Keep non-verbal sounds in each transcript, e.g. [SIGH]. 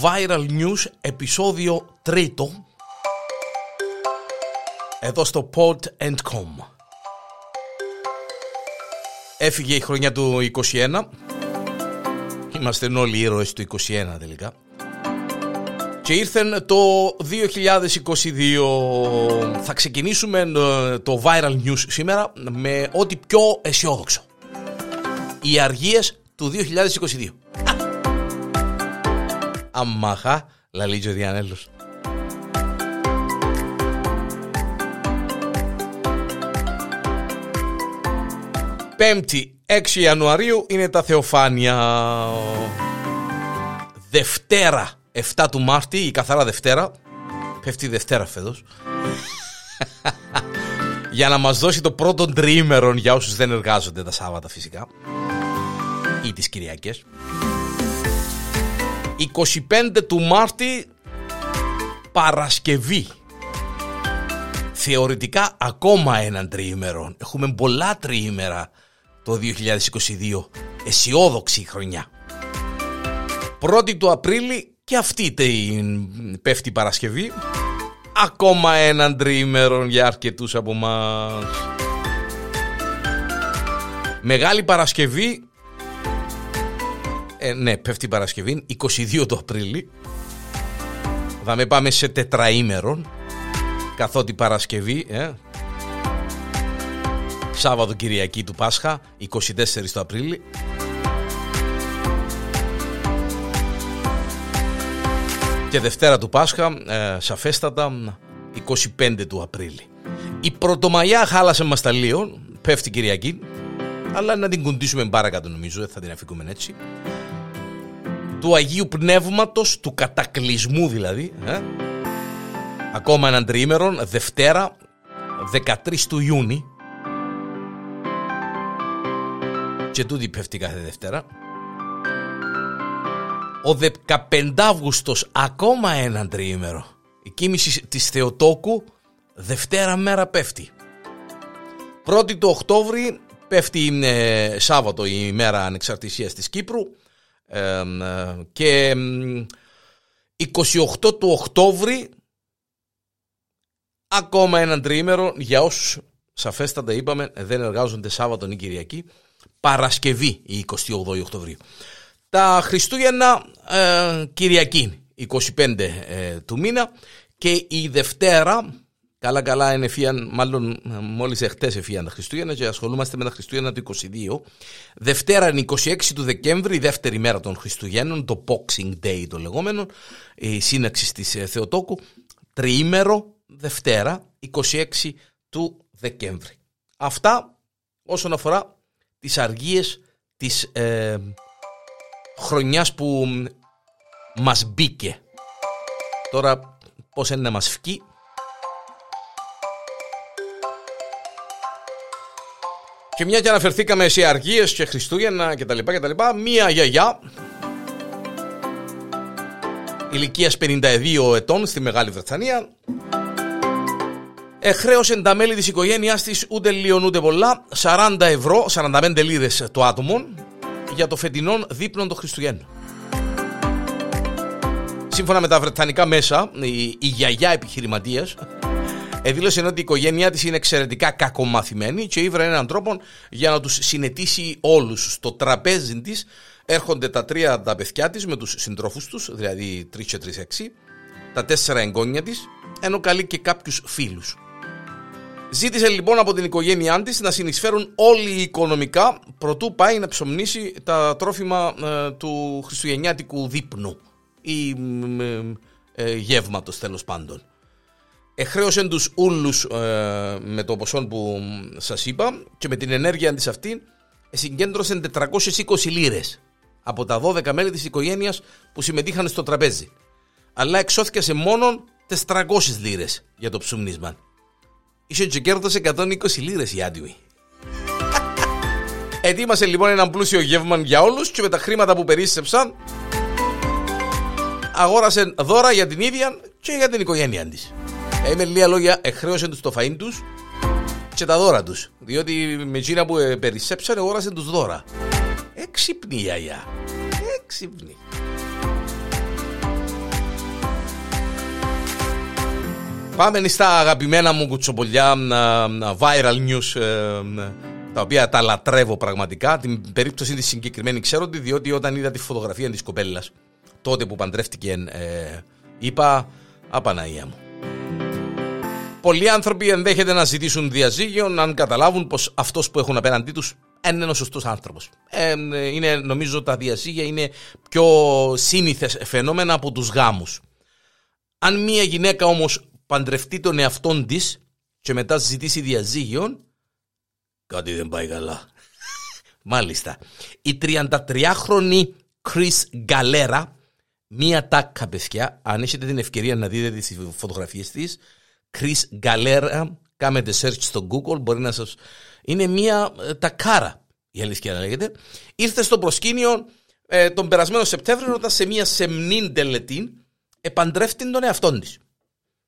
Viral News επεισόδιο τρίτο. Εδώ στο pod.com Έφυγε η χρονιά του 21 Είμαστε όλοι οι ήρωες του 21 τελικά. Και ήρθε το 2022 Θα ξεκινήσουμε ε, το viral news σήμερα με ό,τι πιο αισιόδοξο. Οι αργίες του 2022 Αμάχα, Λαλίτζο Διανέλος. Πέμπτη, 6 Ιανουαρίου είναι τα Θεοφάνεια. Δευτέρα, 7 του Μάρτη, η καθαρά Δευτέρα. Πέφτει Δευτέρα φέτος. [LAUGHS] για να μας δώσει το πρώτο τριήμερο για όσους δεν εργάζονται τα Σάββατα φυσικά. Ή τις Κυριακές. 25 του Μάρτη Παρασκευή. Θεωρητικά ακόμα έναν τριήμερο. Έχουμε πολλά τριήμερα το 2022 Αισιόδοξη χρονιά. Πρώτη του Απρίλη και αυτή την πέφτει Παρασκευή. Ακόμα έναν τριήμερο για αρκετούς από μας. Μεγάλη Παρασκευή ε, ναι, πέφτει η Παρασκευή, 22 το Απρίλη. Θα με πάμε σε τετραήμερον, καθότι Παρασκευή, ε, Σάββατο Κυριακή του Πάσχα, 24 το Απρίλη. Και Δευτέρα του Πάσχα, ε, σαφέστατα, 25 του Απρίλη. Η Πρωτομαγιά χάλασε μας τα λίγο, πέφτει Κυριακή, αλλά να την κουντήσουμε παρακάτω νομίζω, δεν θα την αφήκουμε έτσι του Αγίου Πνεύματος, του κατακλυσμού δηλαδή. Ε; Ακόμα έναν τριήμερο, Δευτέρα, 13 του Ιούνι. Και τούτη πέφτει κάθε Δευτέρα. Ο 15 Αύγουστος, ακόμα έναν τριήμερο. Η κίνηση της Θεοτόκου, Δευτέρα μέρα πέφτει. 1η του Οκτώβρη πέφτει ε, Σάββατο η μέρα ανεξαρτησίας της Κύπρου. Και 28 του Οκτώβρη ακόμα έναν τριήμερο για όσους σαφέστατα είπαμε δεν εργάζονται Σάββατο ή Κυριακή Παρασκευή η 28 Οκτωβρίου. Τα Χριστούγεννα ε, Κυριακή 25 ε, του μήνα και η Δευτέρα Καλά καλά είναι φίαν, μάλλον μόλις εχθές εφίαν τα Χριστούγεννα και ασχολούμαστε με τα Χριστούγεννα του 22. Δευτέρα είναι 26 του Δεκέμβρη, η δεύτερη μέρα των Χριστουγέννων, το Boxing Day το λεγόμενο, η σύναξη της ε, Θεοτόκου. Τριήμερο, Δευτέρα, 26 του Δεκέμβρη. Αυτά όσον αφορά τις αργίες της ε, χρονιάς που μας μπήκε. Τώρα πώς είναι να μας φκεί; Και μια και αναφερθήκαμε σε αργίες και Χριστούγεννα κτλ. κτλ μία γιαγιά ηλικίας 52 ετών στη Μεγάλη Βρετανία εχρέωσε τα μέλη της οικογένειάς της ούτε λίγο ούτε πολλά 40 ευρώ, 45 λίρες το άτομο για το φετινό δείπνο των Χριστουγέννων. Σύμφωνα με τα βρετανικά μέσα, η, η γιαγιά επιχειρηματίας δήλωσε ότι η οικογένειά της είναι εξαιρετικά κακομαθημένη και ήβρε έναν τρόπο για να τους συνετίσει όλους. Στο τραπέζι της έρχονται τα τρία τα παιδιά της με τους συντρόφους τους, δηλαδή τρεις και τρεις έξι, τα τέσσερα εγγόνια της, ενώ καλεί και κάποιους φίλους. Ζήτησε λοιπόν από την οικογένειά της να συνεισφέρουν όλοι οικονομικά προτού πάει να ψωμνήσει τα τρόφιμα ε, του χριστουγεννιάτικου δείπνου ή ε, ε, γεύματος τέλος πάντων. Εχρέωσαν τους ούλους ε, με το ποσό που σας είπα και με την ενέργεια της αυτή συγκέντρωσε 420 λίρες από τα 12 μέλη της οικογένειας που συμμετείχαν στο τραπέζι. Αλλά εξώθηκε σε μόνο 400 λίρες για το ψουμνίσμα. Είχε και κέρδωσε 120 λίρες η άντιουη. [LAUGHS] Ετοίμασε λοιπόν έναν πλούσιο γεύμα για όλους και με τα χρήματα που περίσσεψαν αγόρασε δώρα για την ίδια και για την οικογένειά της. Ε, με λίγα λόγια, εχρέωσαν τους το φαΐν τους και τα δώρα τους. Διότι με εκείνα που ε, περισσέψαν, αγόρασε τους δώρα. Έξυπνη γιαγιά. Έξυπνη. Πάμε στα αγαπημένα μου κουτσοπολιά viral news ε, τα οποία τα λατρεύω πραγματικά. Την περίπτωση τη συγκεκριμένη ξέρω ότι διότι όταν είδα τη φωτογραφία της κοπέλας τότε που παντρεύτηκε ε, είπα «Απαναία μου». Πολλοί άνθρωποι ενδέχεται να ζητήσουν διαζύγιο αν καταλάβουν πως αυτός που έχουν απέναντί τους είναι ο σωστός άνθρωπος. Ε, είναι, νομίζω τα διαζύγια είναι πιο σύνηθες φαινόμενα από τους γάμους. Αν μια γυναίκα όμως παντρευτεί τον εαυτόν της και μετά ζητήσει διαζύγιο, κάτι δεν πάει καλά. [LAUGHS] Μάλιστα. Η 33χρονη Chris Γκαλέρα, μία τάκα παιδιά, αν έχετε την ευκαιρία να δείτε τις φωτογραφίες της, Chris Γκαλέρα, κάνετε search στο Google, μπορεί να σας... Είναι μία ε, τακάρα, η αλήθεια να λέγεται. Ήρθε στο προσκήνιο ε, τον περασμένο Σεπτέμβριο όταν σε μία σεμνή τελετή επαντρεύτην τον εαυτόν της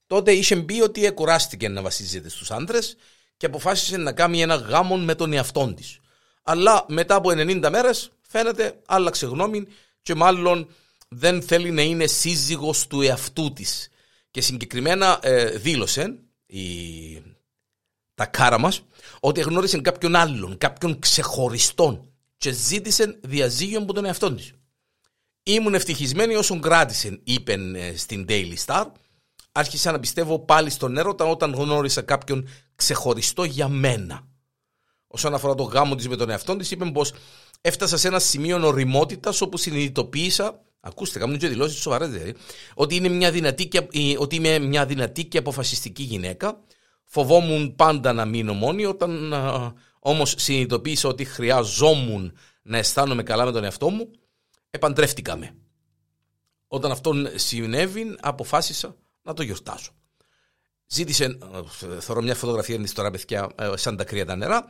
τότε είχε πει ότι κουράστηκε να βασίζεται στους άντρες και αποφάσισε να κάνει ένα γάμο με τον εαυτό της. Αλλά μετά από 90 μέρες φαίνεται άλλαξε γνώμη και μάλλον δεν θέλει να είναι σύζυγος του εαυτού της. Και συγκεκριμένα ε, δήλωσε η... τα κάρα μας ότι γνώρισε κάποιον άλλον, κάποιον ξεχωριστόν και ζήτησε διαζύγιο από τον εαυτό της. Ήμουν ευτυχισμένη όσον κράτησε, είπε ε, στην Daily Star, άρχισα να πιστεύω πάλι στον έρωτα όταν γνώρισα κάποιον ξεχωριστό για μένα. Όσον αφορά το γάμο της με τον εαυτό της, είπε πως έφτασα σε ένα σημείο οριμότητας όπου συνειδητοποίησα. Ακούστε, κάνουν και δηλώσεις σοβαρές δηλαδή. Ότι, είναι μια δυνατή και, ότι είμαι μια δυνατή και αποφασιστική γυναίκα. Φοβόμουν πάντα να μείνω μόνη. Όταν όμως συνειδητοποίησα ότι χρειαζόμουν να αισθάνομαι καλά με τον εαυτό μου, επαντρεύτηκαμε. Όταν αυτό συνέβη, αποφάσισα να το γιορτάσω. Ζήτησε, ε, θεωρώ μια φωτογραφία της τώρα παιδιά, ε, σαν τα κρύα τα νερά.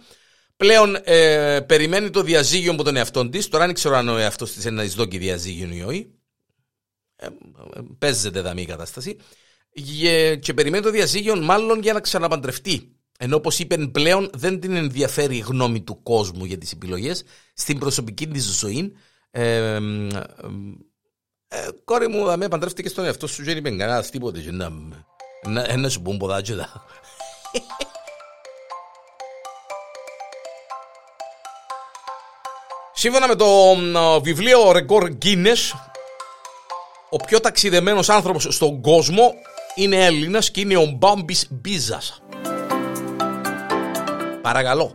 Πλέον ε, περιμένει το διαζύγιο από τον εαυτό της. Τώρα δεν ξέρω αν ο εαυτός της είναι να εισδόκει διαζύγιο ή όχι. Ε, παίζεται δαμή η κατάσταση. Και, και περιμένει το διαζύγιο μάλλον για να ξαναπαντρευτεί. Ενώ όπως είπε πλέον δεν την ενδιαφέρει η γνώμη του κόσμου για τις επιλογές στην προσωπική της ζωή. Ε, ε, κόρη μου, με παντρεύτηκες στον εαυτό σου και δεν είπε κανένας τίποτε και να, να, να σου πούν ποδάτια Σύμφωνα με το βιβλίο Record Guinness, ο πιο ταξιδεμένος άνθρωπος στον κόσμο είναι Έλληνας και είναι ο Μπάμπης Μπίζας. Παρακαλώ.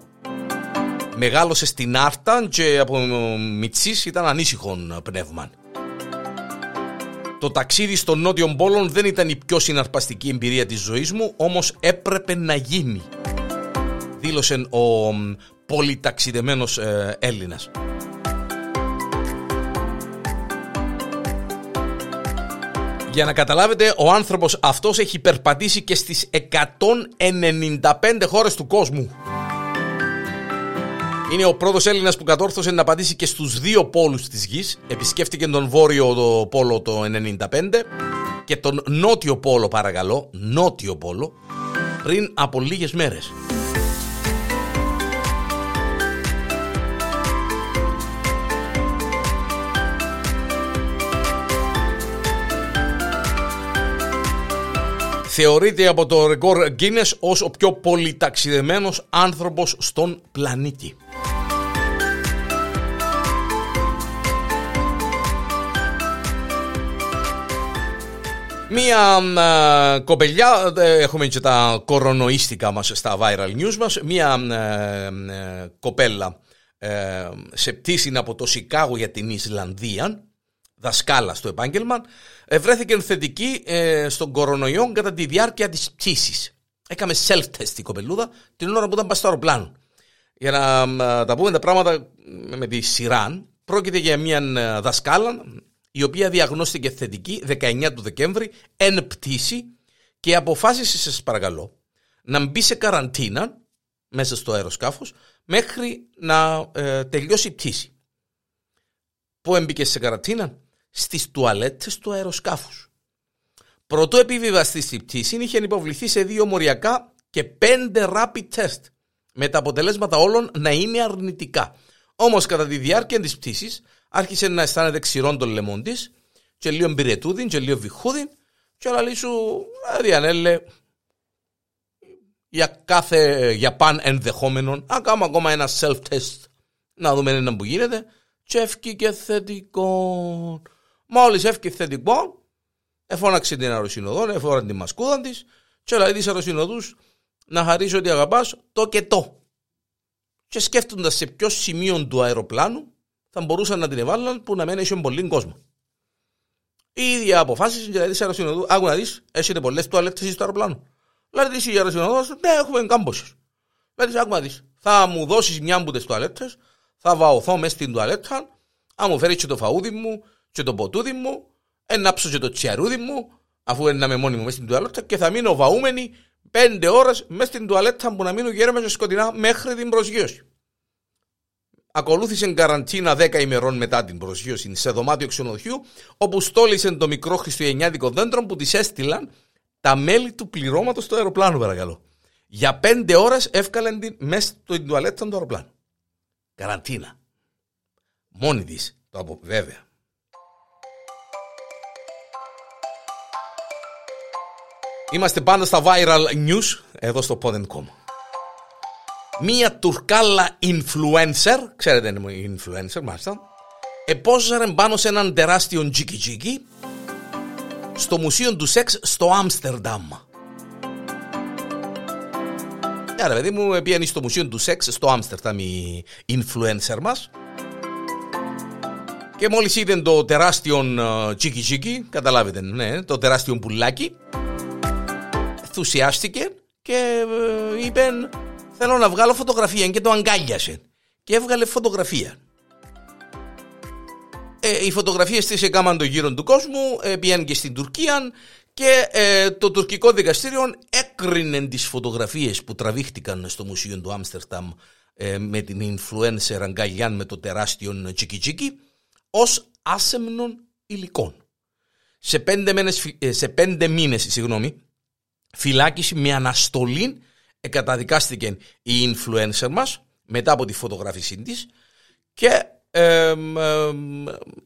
Μεγάλωσε στην Άρτα και από μητσής ήταν ανήσυχον πνεύμα. Το ταξίδι στον Νότιο Πόλων δεν ήταν η πιο συναρπαστική εμπειρία της ζωής μου, όμως έπρεπε να γίνει. Δήλωσε ο πολυταξιδεμένος ε, Έλληνας. Για να καταλάβετε, ο άνθρωπος αυτός έχει περπατήσει και στις 195 χώρες του κόσμου. Είναι ο πρώτος Έλληνας που κατόρθωσε να πατήσει και στους δύο πόλους της γης. Επισκέφτηκε τον βόρειο το πόλο το 1995 και τον νότιο πόλο, παρακαλώ, νότιο πόλο, πριν από λίγες μέρες. Θεωρείται από το ρεκόρ Guinness ως ο πιο πολυταξιδεμένος άνθρωπος στον πλανήτη. Μία κοπελιά, έχουμε και τα κορονοίστικα μας στα viral news μας, μία κοπέλα ε, σε πτήση από το Σικάγο για την Ισλανδία, δασκάλα στο επάγγελμα, ε, βρέθηκε θετική ε, στον κορονοϊό κατά τη διάρκεια της πτήσης. Έκαμε self-test η κοπελούδα την ώρα που ήταν στο αεροπλάνο. Για να τα πούμε τα πράγματα με τη σειρά, πρόκειται για μια δασκάλα η οποία διαγνώστηκε θετική 19 του Δεκέμβρη εν πτήση και αποφάσισε, σας παρακαλώ, να μπει σε καραντίνα μέσα στο αεροσκάφος μέχρι να ε, τελειώσει η πτήση. Πού έμπηκε σε καραντίνα; Στις τουαλέτες του αεροσκάφους. Πρωτού επιβιβαστεί στη πτήσης είχε υποβληθεί σε δύο μοριακά και πέντε rapid test με τα αποτελέσματα όλων να είναι αρνητικά. Όμως κατά τη διάρκεια της πτήσης άρχισε να αισθάνεται ξηρών των λαιμών της και λίγο μπυρετούδιν και λίγο βιχούδιν και όλα σου, Διανέλε, για κάθε, για παν ενδεχόμενο, να κάνουμε ακόμα ένα self-test, να δούμε ένα που γίνεται και έφυγε θετικό. Μόλις έφυγε θετικό, εφώναξε την αεροσυνοδό, εφώναξε την μασκούδα της και λέει της αεροσυνοδούς να χαρίσει ότι αγαπάς το και το. Και σκέφτοντας σε ποιο σημείο του αεροπλάνου θα μπορούσαν να την εβάλουν που να μένει σε πολύ κόσμο. Η ίδια αποφάσισε και λέει της αεροσυνοδού, άκου να δεις, έχετε πολλές τουαλέτες στο αεροπλάνο. Λέει της η αεροσυνοδός, ναι έχουμε κάμποσες. Λέει της, άκου να δεις, θα μου δώσεις μια από τις τουαλέτες, θα βαωθώ μέσα στην τουαλέτα, αν μου φέρεις και το φαούδι μου και το ποτούδι μου, ενάψω και το τσιαρούδι μου, αφού είναι με μόνη μου μέσα στην τουαλέτα και θα μείνω βαούμενη πέντε ώρες μέσα στην τουαλέτα που να μείνω γέρμα και σκοτεινά μέχρι την προσγείωση. Ακολούθησε καραντίνα 10 ημερών μετά την προσγείωση σε δωμάτιο ξενοδοχείου, όπου στόλισε το μικρό χριστουγεννιάτικο δέντρο που της έστειλαν τα μέλη του πληρώματος του αεροπλάνου, παρακαλώ. Για πέντε ώρες έφκαλαν την μέσα στην τουαλέτα του αεροπλάνου. Καραντίνα. Μόνη της το από βέβαια. Είμαστε πάντα στα viral news εδώ στο Pod.com. Μία τουρκάλα influencer, ξέρετε είναι influencer μάλιστα, επόζαρε πάνω σε έναν τεράστιο τζίκι τζίκι στο μουσείο του σεξ στο Άμστερνταμ. Ναι ρε παιδί μου, πήγαινε στο μουσείο του σεξ στο Άμστερνταμ η influencer μας και μόλις είδε το τεράστιο τζίκι τζίκι, καταλάβετε, ναι, το τεράστιο πουλάκι, ενθουσιάστηκε και ε, είπε θέλω να βγάλω φωτογραφία και το αγκάλιασε και έβγαλε φωτογραφία. Ε, οι φωτογραφίες της έκαναν το γύρο του κόσμου, ε, πήγαν και στην Τουρκία και ε, το τουρκικό δικαστήριο έκρινε τις φωτογραφίες που τραβήχτηκαν στο Μουσείο του Άμστερνταμ ε, με την influencer αγκαλιάν με το τεράστιο τσίκι τσίκι ως άσεμνων υλικών. Σε πέντε, μήνες, σε πέντε μήνες συγγνώμη, φυλάκιση με αναστολή εκαταδικάστηκε η influencer μας μετά από τη φωτογράφησή της και ε,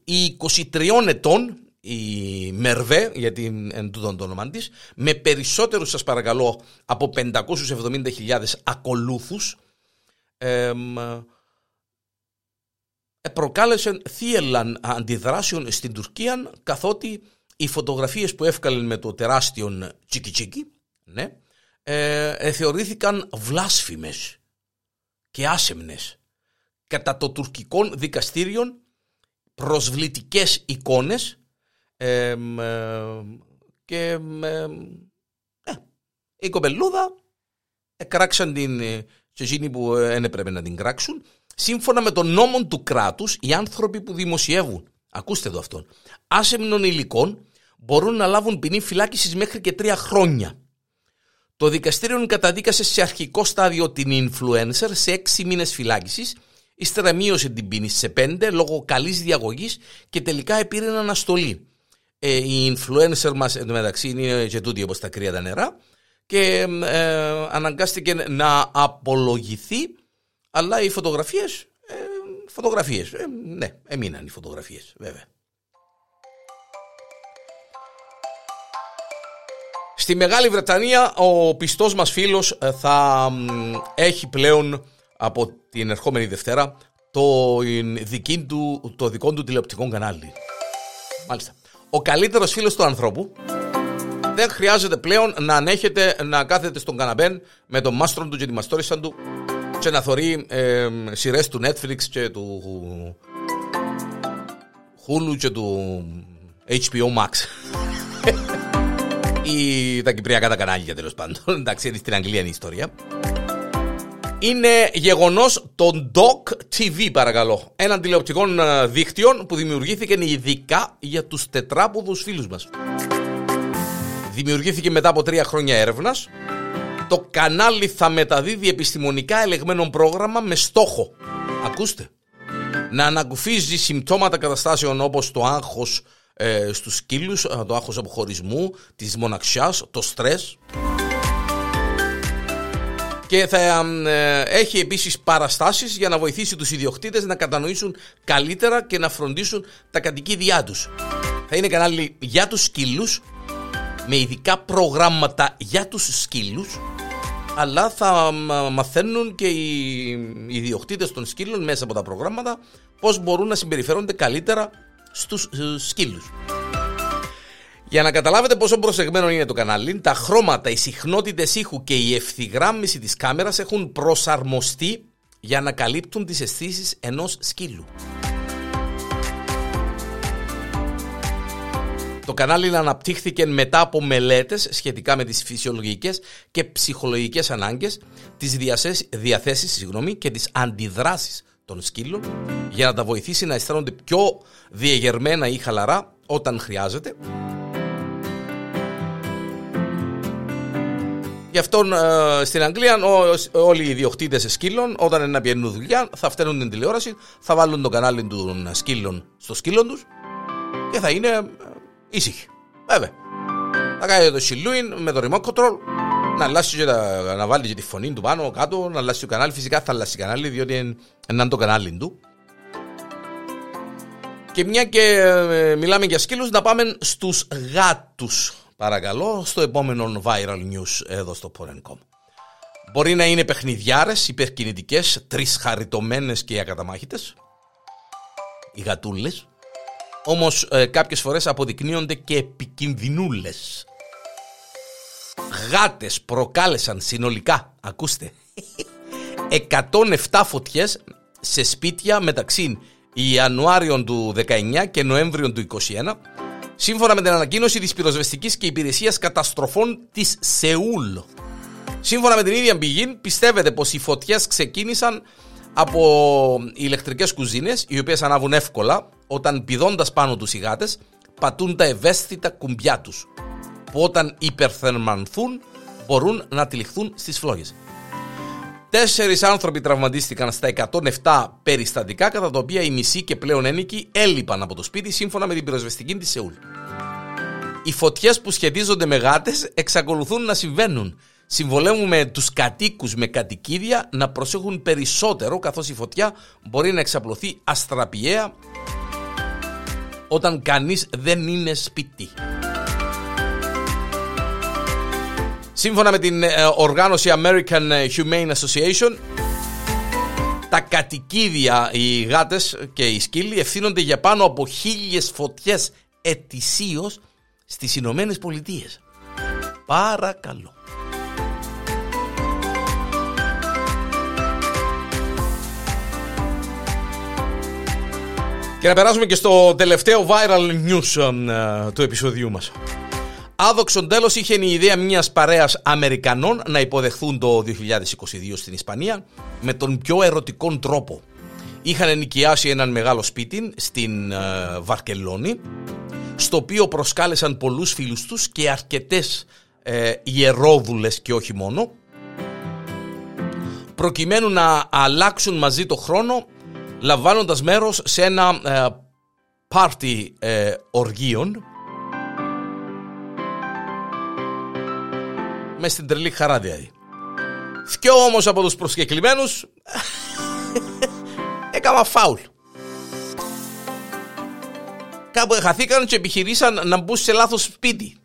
η 23 ετών η Μερβέ, γιατί είναι τούτο το όνομα της, με περισσότερους σας παρακαλώ από 570.000 ακολούθους ε, προκάλεσε θύελαν αντιδράσεων στην Τουρκία καθότι οι φωτογραφίες που έφκαλαν με το τεράστιο τσίκι τσίκι ναι, ε, ε, θεωρήθηκαν βλάσφημες και άσεμνες. Κατά το τουρκικό δικαστήριο προσβλητικές εικόνες ε, και η κοπελούδα εκράξαν την σε εκείνοι που δεν έπρεπε να την κράξουν. Σύμφωνα με τον νόμο του κράτους οι άνθρωποι που δημοσιεύουν ακούστε εδώ αυτόν άσεμνων υλικών μπορούν να λάβουν ποινή φυλάκισης μέχρι και τρία χρόνια το δικαστήριο καταδίκασε σε αρχικό στάδιο την influencer σε έξι μήνες φυλάκισης, ύστερα μείωσε την ποινή σε πέντε λόγω καλής διαγωγής και τελικά επήρε αναστολή. Ε, η influencer μας εντωμεταξύ είναι και τούτη όπως τα κρύα τα νερά και ε, αναγκάστηκε να απολογηθεί αλλά οι φωτογραφίες, ε, φωτογραφίες, ε, ναι, έμειναν οι φωτογραφίες βέβαια. Στη Μεγάλη Βρετανία ο πιστός μας φίλος ε, θα έχει πλέον από την ερχόμενη Δευτέρα το, δική του, το δικό του τηλεοπτικό κανάλι. Μάλιστα. Ο καλύτερος φίλος του ανθρώπου δεν χρειάζεται πλέον να ανέχεται να κάθεται στον καναπέν με τον μάστρο του και τη μαστόρισαν του και να θωρεί ε, σειρές του Netflix και του Hulu και του HBO Max ή τα κυπριακά τα κανάλια τέλος πάντων. [LAUGHS] Εντάξει, στην Αγγλία είναι η ιστορία. Είναι γεγονός το Doc TV, παρακαλώ. Ένα τηλεοπτικό ε, δίκτυο που δημιουργήθηκε ειδικά για τους τετράποδου φίλους μας. Δημιουργήθηκε μετά από τρία χρόνια έρευνας. Το κανάλι θα μεταδίδει επιστημονικά ελεγμένο πρόγραμμα με στόχο. Ακούστε. Να ανακουφίζει συμπτώματα καταστάσεων όπως το άγχος, ε, στους σκύλους, ε, το άγχος αποχωρισμού, της μοναξιάς, το στρες και θα ε, έχει επίσης παραστάσεις για να βοηθήσει τους ιδιοκτήτες να κατανοήσουν καλύτερα και να φροντίσουν τα κατοικίδια τους. Θα είναι κανάλι για τους σκύλους με ειδικά προγράμματα για τους σκύλους αλλά θα μαθαίνουν και οι ιδιοκτήτες των σκύλων μέσα από τα προγράμματα πώς μπορούν να συμπεριφέρονται καλύτερα στους σκύλους. Για να καταλάβετε πόσο προσεγμένο είναι το κανάλι, τα χρώματα, οι συχνότητες ήχου και η ευθυγράμμιση της κάμερας έχουν προσαρμοστεί για να καλύπτουν τις αισθήσεις ενός σκύλου. Το κανάλι αναπτύχθηκε μετά από μελέτες σχετικά με τις φυσιολογικές και ψυχολογικές ανάγκες, τις διαθέσεις συγγνώμη, και τις αντιδράσεις των σκύλων για να τα βοηθήσει να αισθάνονται πιο διεγερμένα ή χαλαρά όταν χρειάζεται. Γι' αυτό ε, στην Αγγλία όλοι οι ιδιοκτήτες σκύλων, όταν είναι να πηγαίνουν δουλειά, θα φταίνουν την τηλεόραση, θα βάλουν το κανάλι των σκύλων στο σκύλο τους και θα είναι ήσυχοι. Βέβαια. Θα κάνει το σιλούιν με το remote control, να, αλλάσει και τα, να βάλει και τη φωνή του πάνω κάτω, να αλλάσει το κανάλι. Φυσικά θα αλλάσει το κανάλι, διότι είναι το κανάλι του. Και μια και ε, μιλάμε για σκύλους, να πάμε στους γάτους, παρακαλώ, στο επόμενο viral news εδώ στο Porencom. Μπορεί να είναι παιχνιδιάρες, υπερκινητικές, τρισχαριτωμένες και ακαταμάχητες, οι γατούλες, όμως ε, κάποιες φορές αποδεικνύονται και επικινδυνούλες. Γάτες προκάλεσαν συνολικά, ακούστε, 107 φωτιές σε σπίτια μεταξύ Ιανουάριων του 19 και Νοέμβριων του 21 σύμφωνα με την ανακοίνωση της πυροσβεστικής και υπηρεσίας καταστροφών της Σεούλ. Σύμφωνα με την ίδια πηγή πιστεύετε πως οι φωτιές ξεκίνησαν από ηλεκτρικές κουζίνες οι οποίες ανάβουν εύκολα όταν πηδώντας πάνω τους οι γάτες πατούν τα ευαίσθητα κουμπιά τους που όταν υπερθερμανθούν μπορούν να τυλιχθούν στις φλόγες. Τέσσερις άνθρωποι τραυματίστηκαν στα 107 περιστατικά κατά τα οποία οι μισοί και πλέον ένικοι έλειπαν από το σπίτι σύμφωνα με την πυροσβεστική της Σεούλ. Οι φωτιές που σχετίζονται με γάτες εξακολουθούν να συμβαίνουν. Συμβολεύουμε τους κατοίκους με κατοικίδια να προσέχουν περισσότερο καθώς η φωτιά μπορεί να εξαπλωθεί αστραπιαία όταν κανείς δεν είναι σπίτι. Σύμφωνα με την ε, οργάνωση American Humane Association, τα κατοικίδια, οι γάτες και οι σκύλοι ευθύνονται για πάνω από χίλιες φωτιές ετησίως στις Ηνωμένες Πολιτείες. Παρακαλώ. Και να περάσουμε και στο τελευταίο viral news ε, του επεισοδίου μας. Άδοξον τέλο είχε η ιδέα μιας παρέας Αμερικανών να υποδεχθούν το 2022 στην Ισπανία με τον πιο ερωτικό τρόπο. Είχαν ενοικιάσει έναν μεγάλο σπίτι στην ε, Βαρκελόνη, στο οποίο προσκάλεσαν πολλούς φίλους τους και αρκετές ε, ιερόδουλες και όχι μόνο, προκειμένου να αλλάξουν μαζί το χρόνο, λαμβάνοντας μέρος σε ένα ε, πάρτι ε, οργείων, μες στην τρελή χαρά δηλαδή. Θκιό όμως από τους προσκεκλημένους [LAUGHS] έκανα φάουλ. Κάπου εχαθήκαν και επιχειρήσαν να μπουν σε λάθος σπίτι.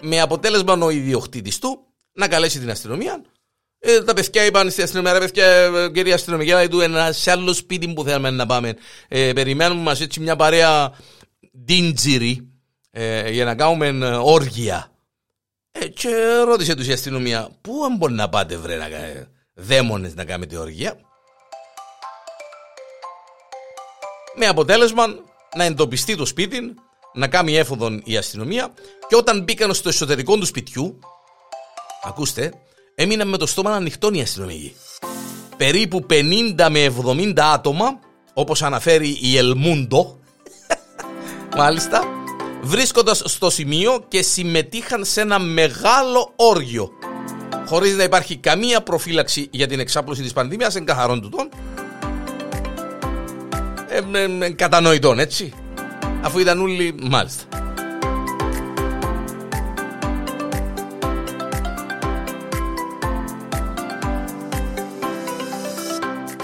Με αποτέλεσμα ο ιδιοκτήτης του να καλέσει την αστυνομία. Ε, τα παιδιά είπαν στην αστυνομία, ρε παιδιά, ε, κυρία αστυνομία, του ένα σε άλλο σπίτι που θέλουμε να πάμε. Ε, περιμένουμε μας έτσι μια παρέα ντίντζιρι ε, για να κάνουμε ε, όργια. Ε, και ρώτησε τους η αστυνομία, πού μπορεί να πάτε βρε να δαίμονες να κάνετε οργία; Με αποτέλεσμα να εντοπιστεί το σπίτι, να κάνει έφοδον η αστυνομία και όταν μπήκαν στο εσωτερικό του σπιτιού, ακούστε, έμειναν με το στόμα ανοιχτό οι αστυνομικοί. Περίπου 50 με 70 άτομα, όπως αναφέρει η Ελμούντο, [LAUGHS] μάλιστα, βρίσκοντας στο σημείο και συμμετείχαν σε ένα μεγάλο όργιο. Χωρίς να υπάρχει καμία προφύλαξη για την εξάπλωση της πανδημίας, εν καθαρόν τούτον. Ε, ε, ε, κατανοητόν, έτσι. Αφού ήταν όλοι, μάλιστα.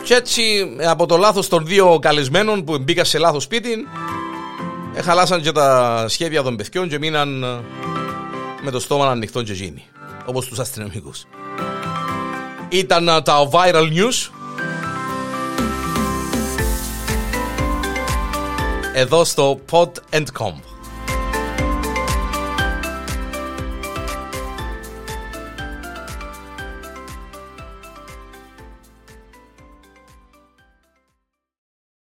Και έτσι από το λάθος των δύο καλεσμένων που μπήκα σε λάθος σπίτι ε, χαλάσαν και τα σχέδια των παιδιών και μείναν ε, με το στόμα ανοιχτό και γίνει. Όπως τους αστυνομικούς. Ήταν ε, τα viral news. Εδώ στο pod and comp.